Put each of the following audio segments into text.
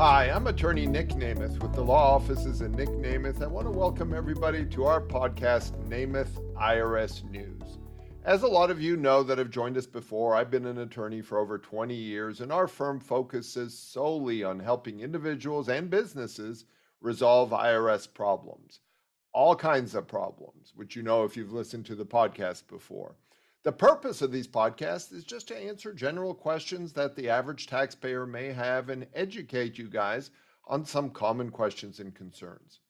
Hi, I'm attorney Nick Nemeth with the law offices in Nick Nemeth. I want to welcome everybody to our podcast, Nemeth IRS News. As a lot of you know that have joined us before, I've been an attorney for over 20 years, and our firm focuses solely on helping individuals and businesses resolve IRS problems. All kinds of problems, which you know if you've listened to the podcast before. The purpose of these podcasts is just to answer general questions that the average taxpayer may have and educate you guys on some common questions and concerns.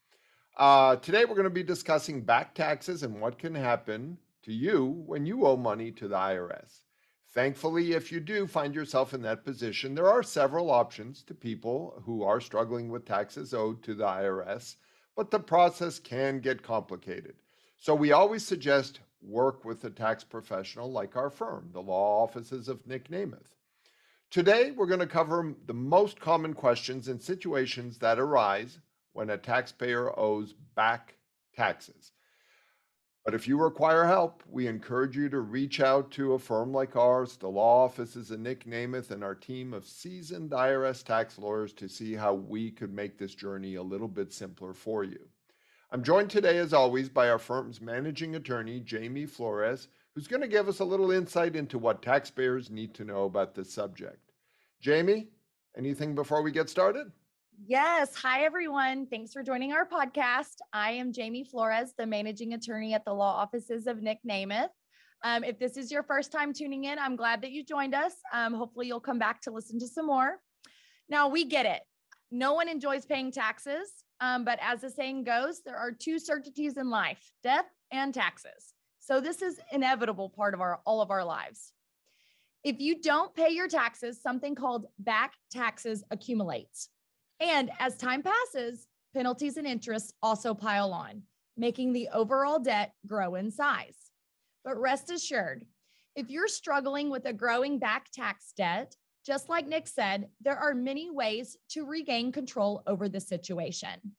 Uh, today, we're going to be discussing back taxes and what can happen to you when you owe money to the IRS. Thankfully, if you do find yourself in that position, there are several options to people who are struggling with taxes owed to the IRS, but the process can get complicated. So, we always suggest work with a tax professional like our firm, the law offices of Nick Nemeth. Today, we're going to cover the most common questions and situations that arise when a taxpayer owes back taxes. But if you require help, we encourage you to reach out to a firm like ours, the law offices of Nick Nemeth, and our team of seasoned IRS tax lawyers to see how we could make this journey a little bit simpler for you. I'm joined today, as always, by our firm's managing attorney, Jamie Flores, who's going to give us a little insight into what taxpayers need to know about this subject. Jamie, anything before we get started? Yes. Hi, everyone. Thanks for joining our podcast. I am Jamie Flores, the managing attorney at the law offices of Nick Nemeth. Um, if this is your first time tuning in, I'm glad that you joined us. Um, hopefully, you'll come back to listen to some more. Now, we get it. No one enjoys paying taxes. Um, but as the saying goes, there are two certainties in life death and taxes. So this is inevitable part of our all of our lives. If you don't pay your taxes, something called back taxes accumulates. And as time passes, penalties and interest also pile on, making the overall debt grow in size. But rest assured, if you're struggling with a growing back tax debt, just like Nick said, there are many ways to regain control over the situation.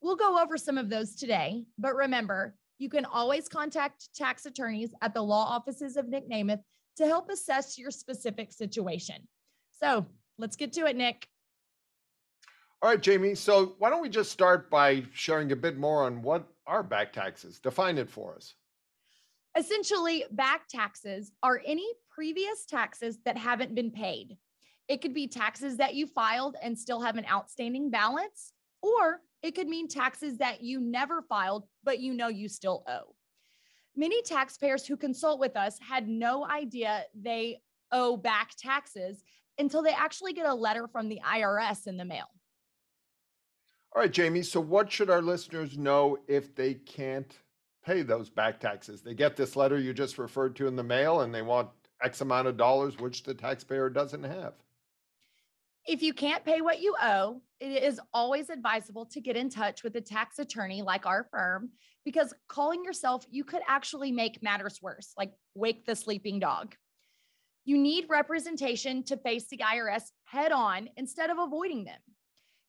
We'll go over some of those today, but remember, you can always contact tax attorneys at the law offices of Nick Nemeth to help assess your specific situation. So let's get to it, Nick. All right, Jamie. So why don't we just start by sharing a bit more on what are back taxes? Define it for us. Essentially, back taxes are any previous taxes that haven't been paid. It could be taxes that you filed and still have an outstanding balance, or it could mean taxes that you never filed, but you know you still owe. Many taxpayers who consult with us had no idea they owe back taxes until they actually get a letter from the IRS in the mail. All right, Jamie. So, what should our listeners know if they can't pay those back taxes? They get this letter you just referred to in the mail and they want X amount of dollars, which the taxpayer doesn't have. If you can't pay what you owe, it is always advisable to get in touch with a tax attorney like our firm because calling yourself, you could actually make matters worse, like wake the sleeping dog. You need representation to face the IRS head on instead of avoiding them.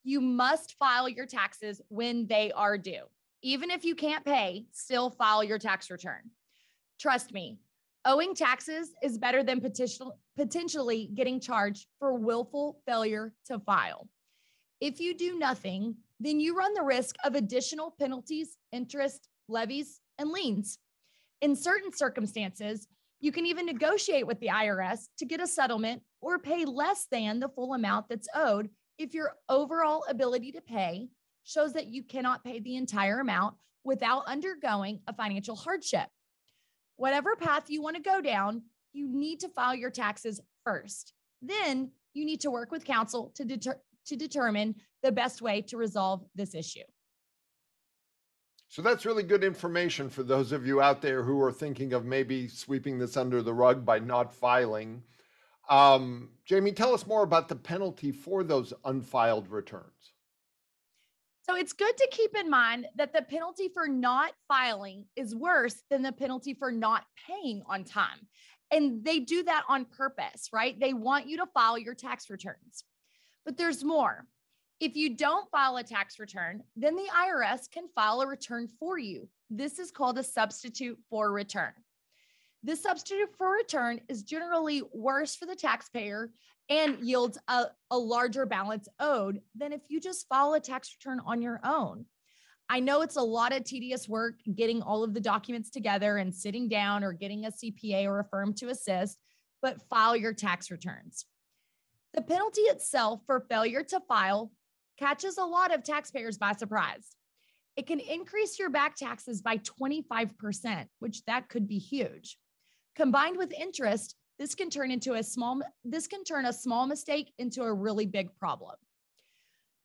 You must file your taxes when they are due. Even if you can't pay, still file your tax return. Trust me, Owing taxes is better than potential, potentially getting charged for willful failure to file. If you do nothing, then you run the risk of additional penalties, interest, levies, and liens. In certain circumstances, you can even negotiate with the IRS to get a settlement or pay less than the full amount that's owed if your overall ability to pay shows that you cannot pay the entire amount without undergoing a financial hardship whatever path you want to go down, you need to file your taxes first. Then you need to work with counsel to, deter- to determine the best way to resolve this issue. So that's really good information for those of you out there who are thinking of maybe sweeping this under the rug by not filing. Um, Jamie, tell us more about the penalty for those unfiled returns. So it's good to keep in mind that the penalty for not filing is worse than the penalty for not paying on time. And they do that on purpose, right? They want you to file your tax returns. But there's more. If you don't file a tax return, then the IRS can file a return for you. This is called a substitute for return. This substitute for return is generally worse for the taxpayer and yields a, a larger balance owed than if you just file a tax return on your own. I know it's a lot of tedious work getting all of the documents together and sitting down or getting a CPA or a firm to assist, but file your tax returns. The penalty itself for failure to file catches a lot of taxpayers by surprise. It can increase your back taxes by 25%, which that could be huge. Combined with interest, this can turn into a small this can turn a small mistake into a really big problem.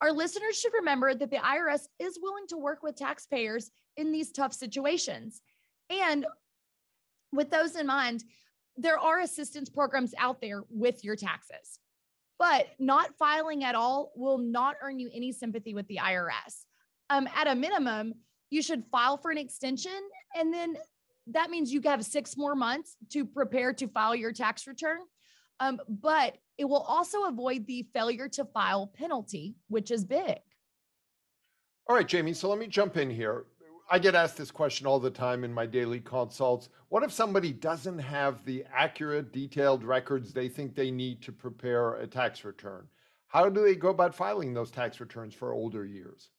Our listeners should remember that the IRS is willing to work with taxpayers in these tough situations. And with those in mind, there are assistance programs out there with your taxes. But not filing at all will not earn you any sympathy with the IRS. Um, at a minimum, you should file for an extension and then that means you have six more months to prepare to file your tax return. Um, but it will also avoid the failure to file penalty, which is big. All right, Jamie. So let me jump in here. I get asked this question all the time in my daily consults. What if somebody doesn't have the accurate, detailed records they think they need to prepare a tax return? How do they go about filing those tax returns for older years?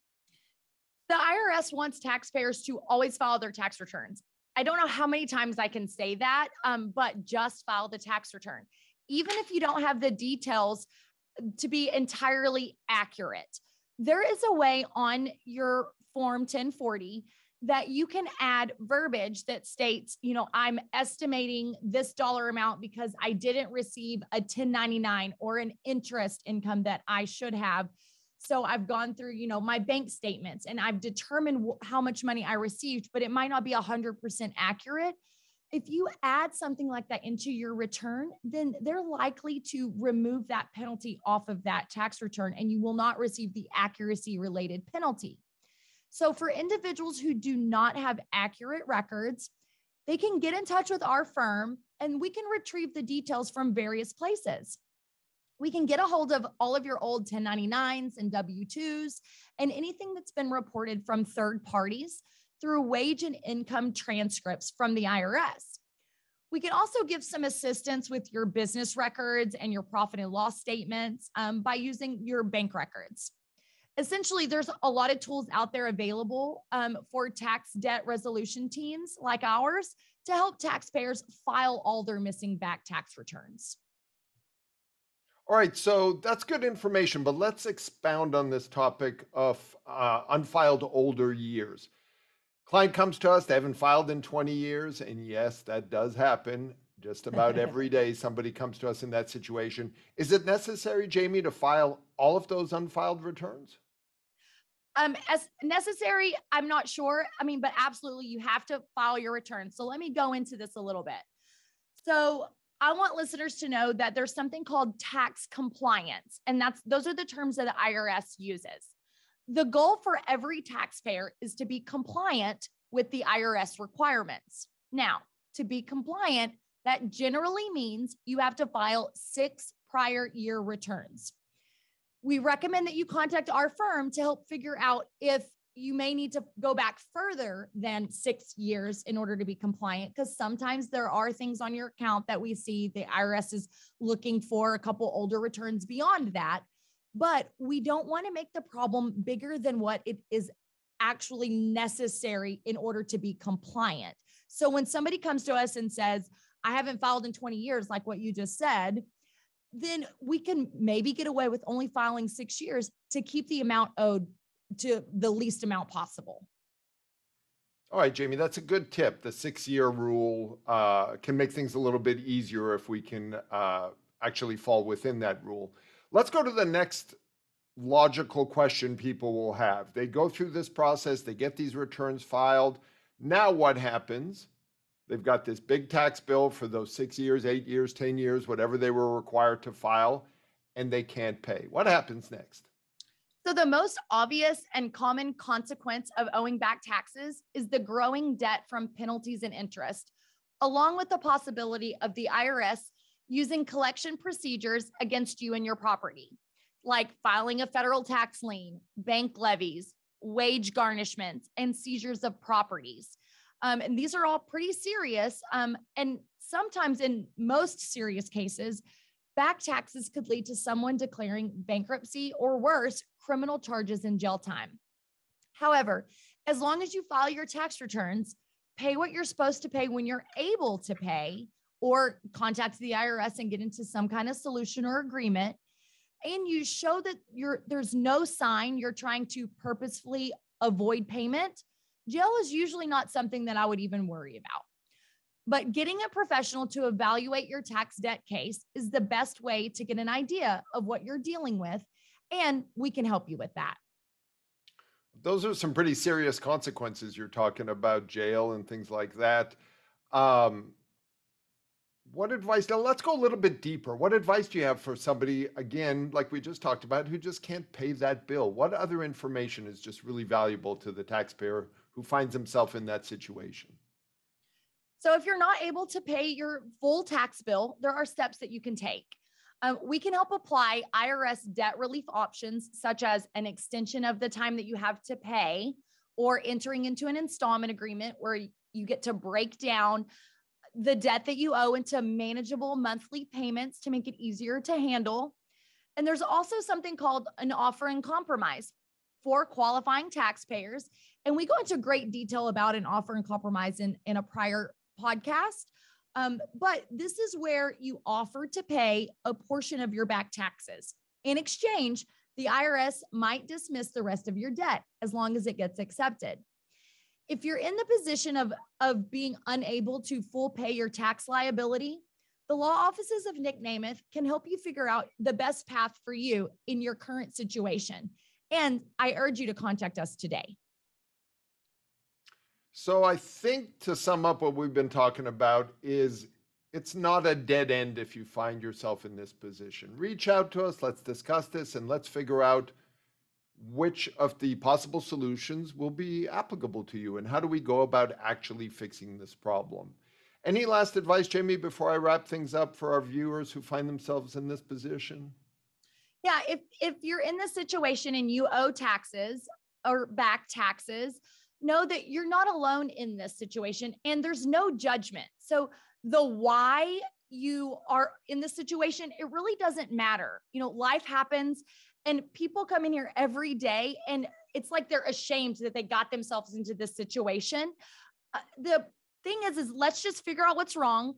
The IRS wants taxpayers to always file their tax returns. I don't know how many times I can say that, um, but just file the tax return. Even if you don't have the details to be entirely accurate, there is a way on your Form 1040 that you can add verbiage that states, you know, I'm estimating this dollar amount because I didn't receive a 1099 or an interest income that I should have so I've gone through, you know, my bank statements and I've determined w- how much money I received, but it might not be 100% accurate. If you add something like that into your return, then they're likely to remove that penalty off of that tax return and you will not receive the accuracy related penalty. So, for individuals who do not have accurate records, they can get in touch with our firm and we can retrieve the details from various places we can get a hold of all of your old 1099s and W 2s and anything that's been reported from third parties through wage and income transcripts from the IRS. We can also give some assistance with your business records and your profit and loss statements um, by using your bank records. Essentially, there's a lot of tools out there available um, for tax debt resolution teams like ours to help taxpayers file all their missing back tax returns. All right, so that's good information, but let's expound on this topic of uh, unfiled older years. Client comes to us, they haven't filed in 20 years, and yes, that does happen. Just about every day, somebody comes to us in that situation. Is it necessary, Jamie, to file all of those unfiled returns? Um, as necessary, I'm not sure. I mean, but absolutely, you have to file your return. So let me go into this a little bit. So I want listeners to know that there's something called tax compliance, and that's those are the terms that the IRS uses. The goal for every taxpayer is to be compliant with the IRS requirements. Now, to be compliant, that generally means you have to file six prior year returns. We recommend that you contact our firm to help figure out if you may need to go back further than six years in order to be compliant because sometimes there are things on your account that we see the IRS is looking for a couple older returns beyond that. But we don't want to make the problem bigger than what it is actually necessary in order to be compliant. So when somebody comes to us and says, I haven't filed in 20 years, like what you just said, then we can maybe get away with only filing six years to keep the amount owed to the least amount possible. All right, Jamie, that's a good tip. The six year rule uh, can make things a little bit easier if we can uh, actually fall within that rule. Let's go to the next logical question people will have. They go through this process, they get these returns filed. Now, what happens? They've got this big tax bill for those six years, eight years, 10 years, whatever they were required to file, and they can't pay. What happens next? So, the most obvious and common consequence of owing back taxes is the growing debt from penalties and interest, along with the possibility of the IRS using collection procedures against you and your property, like filing a federal tax lien, bank levies, wage garnishments, and seizures of properties. Um, and these are all pretty serious. Um, and sometimes, in most serious cases, back taxes could lead to someone declaring bankruptcy or worse, criminal charges and jail time. However, as long as you file your tax returns, pay what you're supposed to pay when you're able to pay, or contact the IRS and get into some kind of solution or agreement, and you show that you're there's no sign you're trying to purposefully avoid payment, jail is usually not something that I would even worry about. But getting a professional to evaluate your tax debt case is the best way to get an idea of what you're dealing with, and we can help you with that. Those are some pretty serious consequences you're talking about, jail and things like that. Um, what advice? Now, let's go a little bit deeper. What advice do you have for somebody, again, like we just talked about, who just can't pay that bill? What other information is just really valuable to the taxpayer who finds himself in that situation? So, if you're not able to pay your full tax bill, there are steps that you can take. Um, we can help apply IRS debt relief options, such as an extension of the time that you have to pay or entering into an installment agreement where you get to break down the debt that you owe into manageable monthly payments to make it easier to handle. And there's also something called an offer in compromise for qualifying taxpayers. And we go into great detail about an offer in compromise in, in a prior podcast. Um, but this is where you offer to pay a portion of your back taxes. In exchange, the IRS might dismiss the rest of your debt as long as it gets accepted. If you're in the position of of being unable to full pay your tax liability the law offices of nick nemeth can help you figure out the best path for you in your current situation. And i urge you to contact us today so i think to sum up what we've been talking about is it's not a dead end if you find yourself in this position reach out to us let's discuss this and let's figure out which of the possible solutions will be applicable to you and how do we go about actually fixing this problem? Any last advice, Jamie, before I wrap things up for our viewers who find themselves in this position? Yeah, if if you're in this situation and you owe taxes or back taxes, know that you're not alone in this situation and there's no judgment. So the why you are in this situation, it really doesn't matter. You know, life happens and people come in here every day and it's like they're ashamed that they got themselves into this situation. Uh, the thing is, is let's just figure out what's wrong.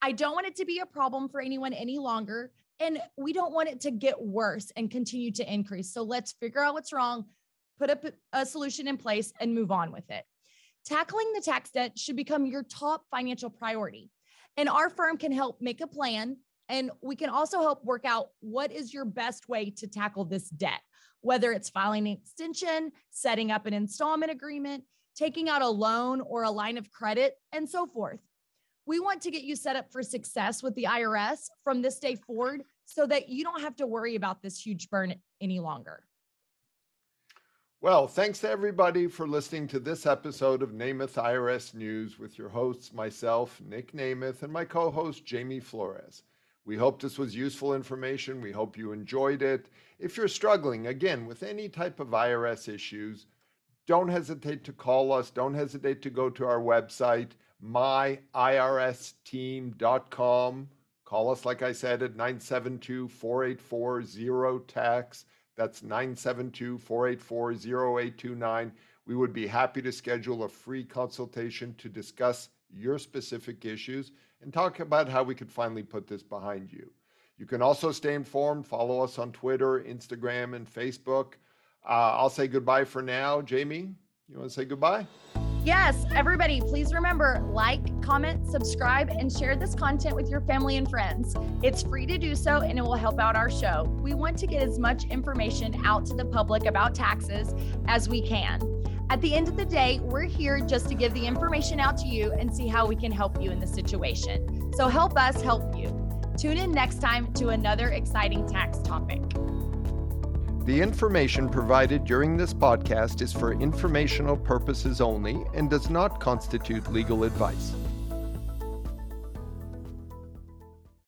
I don't want it to be a problem for anyone any longer. And we don't want it to get worse and continue to increase. So let's figure out what's wrong, put a, a solution in place, and move on with it. Tackling the tax debt should become your top financial priority. And our firm can help make a plan and we can also help work out what is your best way to tackle this debt, whether it's filing an extension, setting up an installment agreement, taking out a loan or a line of credit, and so forth. We want to get you set up for success with the IRS from this day forward so that you don't have to worry about this huge burn any longer. Well, thanks to everybody for listening to this episode of Nemeth IRS News with your hosts, myself, Nick Nemeth, and my co host, Jamie Flores. We hope this was useful information. We hope you enjoyed it. If you're struggling, again, with any type of IRS issues, don't hesitate to call us. Don't hesitate to go to our website, myirsteam.com. Call us, like I said, at 972 484 tax. That's 972 484 0829. We would be happy to schedule a free consultation to discuss your specific issues and talk about how we could finally put this behind you. You can also stay informed. Follow us on Twitter, Instagram, and Facebook. Uh, I'll say goodbye for now. Jamie, you want to say goodbye? Yes, everybody, please remember like, comment, subscribe, and share this content with your family and friends. It's free to do so and it will help out our show. We want to get as much information out to the public about taxes as we can. At the end of the day, we're here just to give the information out to you and see how we can help you in the situation. So help us help you. Tune in next time to another exciting tax topic. The information provided during this podcast is for informational purposes only and does not constitute legal advice.